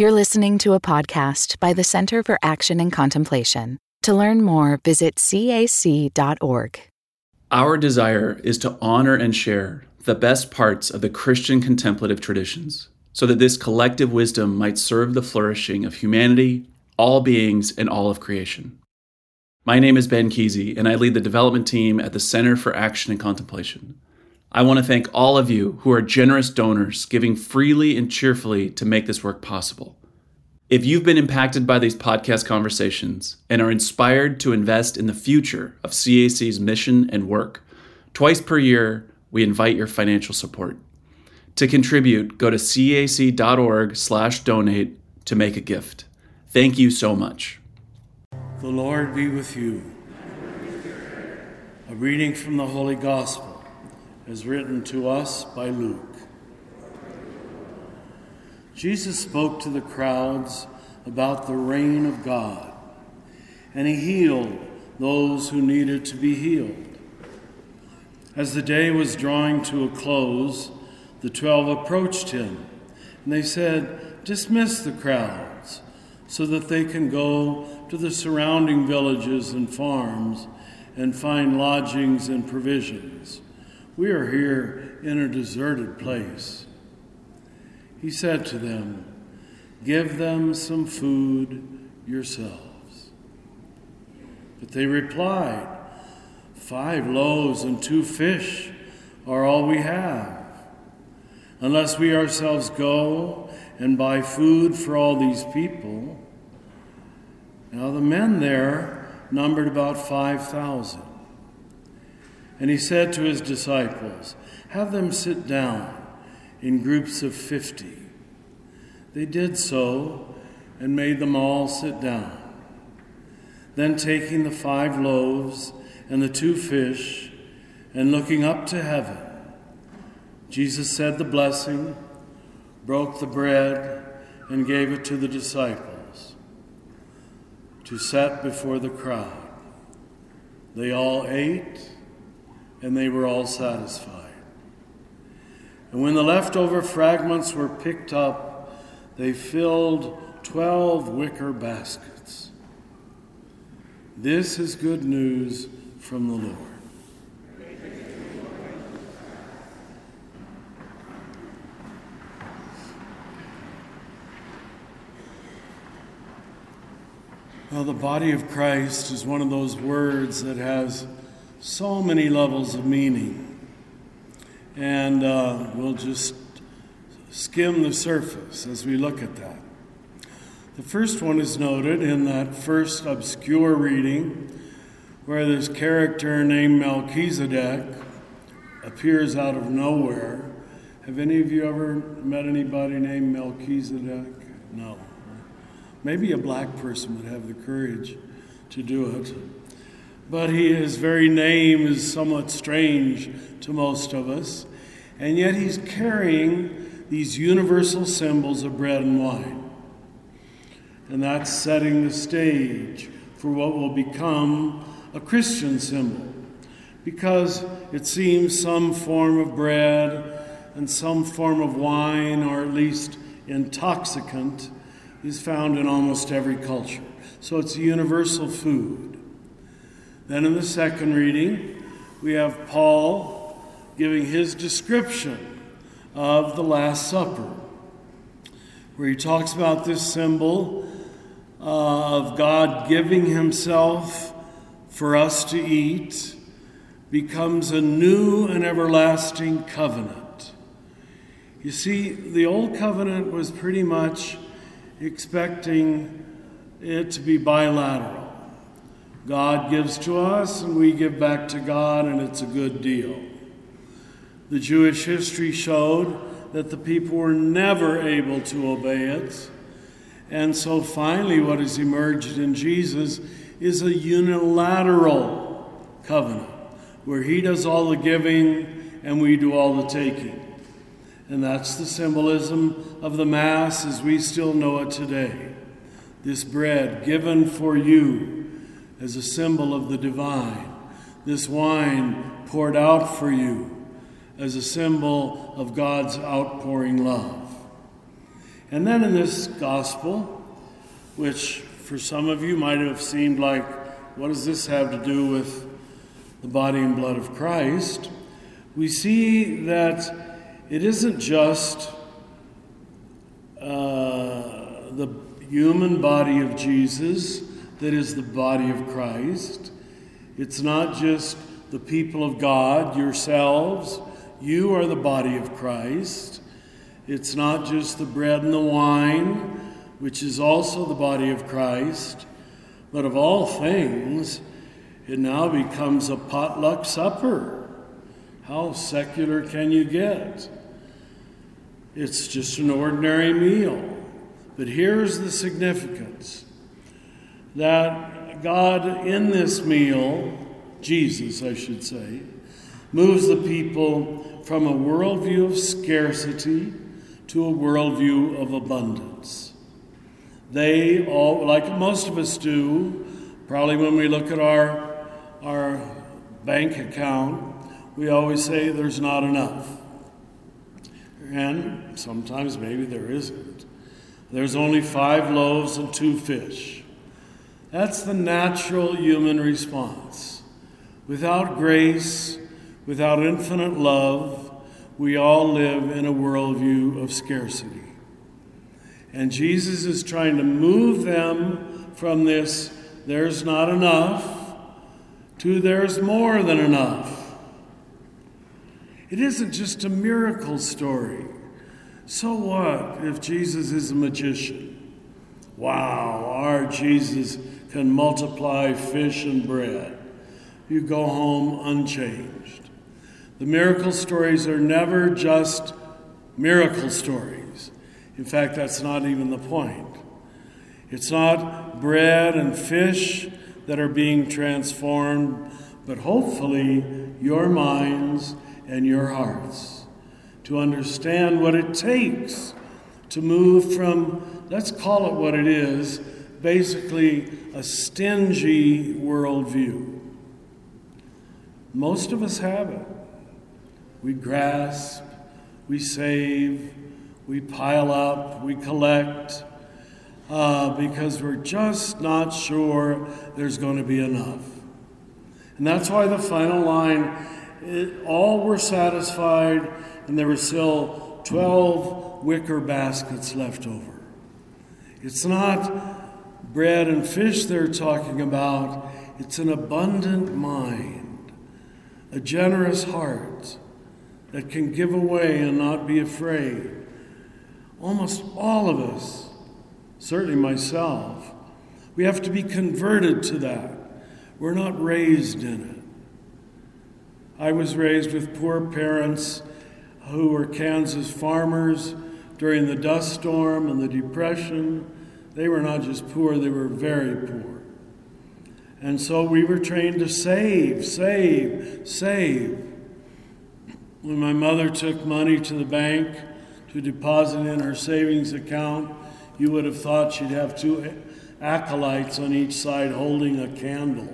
You're listening to a podcast by the Center for Action and Contemplation. To learn more, visit cac.org. Our desire is to honor and share the best parts of the Christian contemplative traditions so that this collective wisdom might serve the flourishing of humanity, all beings, and all of creation. My name is Ben Kesey, and I lead the development team at the Center for Action and Contemplation. I want to thank all of you who are generous donors, giving freely and cheerfully to make this work possible. If you've been impacted by these podcast conversations and are inspired to invest in the future of CAC's mission and work, twice per year we invite your financial support. To contribute, go to cac.org/donate to make a gift. Thank you so much. The Lord be with you. A reading from the Holy Gospel as written to us by Luke. Jesus spoke to the crowds about the reign of God, and he healed those who needed to be healed. As the day was drawing to a close, the twelve approached him, and they said, Dismiss the crowds so that they can go to the surrounding villages and farms and find lodgings and provisions we are here in a deserted place. He said to them, Give them some food yourselves. But they replied, Five loaves and two fish are all we have. Unless we ourselves go and buy food for all these people. Now the men there numbered about 5,000. And he said to his disciples, Have them sit down in groups of fifty. They did so and made them all sit down. Then, taking the five loaves and the two fish, and looking up to heaven, Jesus said the blessing, broke the bread, and gave it to the disciples to set before the crowd. They all ate and they were all satisfied. And when the leftover fragments were picked up, they filled twelve wicker baskets. This is good news from the Lord. Well, the body of Christ is one of those words that has so many levels of meaning. And uh, we'll just skim the surface as we look at that. The first one is noted in that first obscure reading where this character named Melchizedek appears out of nowhere. Have any of you ever met anybody named Melchizedek? No. Maybe a black person would have the courage to do it but his very name is somewhat strange to most of us. And yet he's carrying these universal symbols of bread and wine. And that's setting the stage for what will become a Christian symbol. Because it seems some form of bread and some form of wine, or at least intoxicant, is found in almost every culture. So it's a universal food. Then in the second reading, we have Paul giving his description of the Last Supper, where he talks about this symbol uh, of God giving himself for us to eat, becomes a new and everlasting covenant. You see, the old covenant was pretty much expecting it to be bilateral. God gives to us and we give back to God, and it's a good deal. The Jewish history showed that the people were never able to obey it. And so finally, what has emerged in Jesus is a unilateral covenant where He does all the giving and we do all the taking. And that's the symbolism of the Mass as we still know it today. This bread given for you as a symbol of the divine. This wine poured out for you as a symbol of God's outpouring love. And then in this gospel, which for some of you might have seemed like, what does this have to do with the body and blood of Christ? We see that it isn't just uh, the human body of Jesus that is the body of Christ. It's not just the people of God, yourselves. You are the body of Christ. It's not just the bread and the wine, which is also the body of Christ. But of all things, it now becomes a potluck supper. How secular can you get? It's just an ordinary meal. But here's the significance that God, in this meal, Jesus, I should say, moves the people from a worldview of scarcity to a worldview of abundance. They all, like most of us do, probably when we look at our, our bank account, we always say there's not enough. And sometimes maybe there isn't. There's only five loaves and two fish. That's the natural human response. Without grace, without infinite love, we all live in a worldview of scarcity. And Jesus is trying to move them from this, there's not enough, to there's more than enough. It isn't just a miracle story. So what if Jesus is a magician? Wow, our Jesus can multiply fish and bread. You go home unchanged. The miracle stories are never just miracle stories. In fact, that's not even the point. It's not bread and fish that are being transformed, but hopefully your minds and your hearts to understand what it takes to move from, let's call it what it is, basically a stingy worldview. Most of us have it. We grasp, we save, we pile up, we collect, uh, because we're just not sure there's going to be enough. And that's why the final line it, all were satisfied, and there were still 12 wicker baskets left over. It's not bread and fish they're talking about, it's an abundant mind, a generous heart that can give away and not be afraid. Almost all of us, certainly myself, we have to be converted to that. We're not raised in it. I was raised with poor parents who were Kansas farmers during the dust storm and the Depression. They were not just poor, they were very poor. And so we were trained to save, save, save. When my mother took money to the bank to deposit in her savings account, you would have thought she'd have two acolytes on each side holding a candle.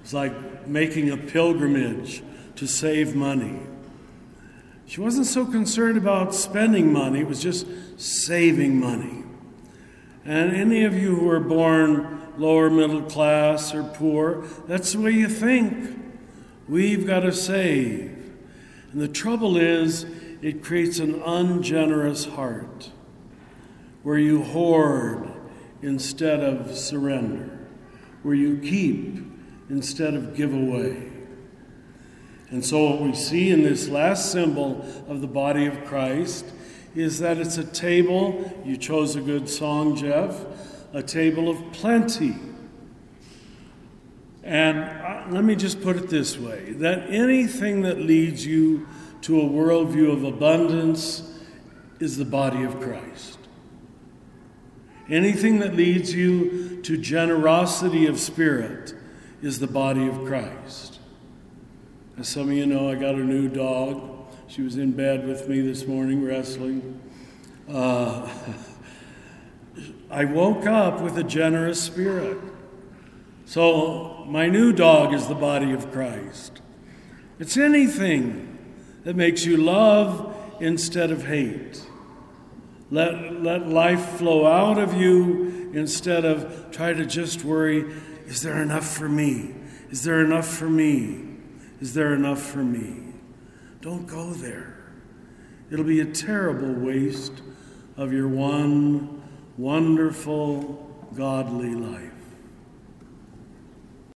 It's like making a pilgrimage to save money. She wasn't so concerned about spending money, it was just saving money. And any of you who are born lower middle class or poor, that's the way you think. We've got to save. And the trouble is, it creates an ungenerous heart where you hoard instead of surrender, where you keep instead of give away. And so, what we see in this last symbol of the body of Christ is that it's a table, you chose a good song, Jeff, a table of plenty. And uh, let me just put it this way that anything that leads you to a worldview of abundance is the body of Christ. Anything that leads you to generosity of spirit is the body of Christ. As some of you know, I got a new dog. She was in bed with me this morning wrestling. Uh, I woke up with a generous spirit. So, my new dog is the body of Christ. It's anything that makes you love instead of hate, Let, let life flow out of you instead of try to just worry is there enough for me? Is there enough for me? Is there enough for me? Don't go there. It'll be a terrible waste of your one wonderful, godly life.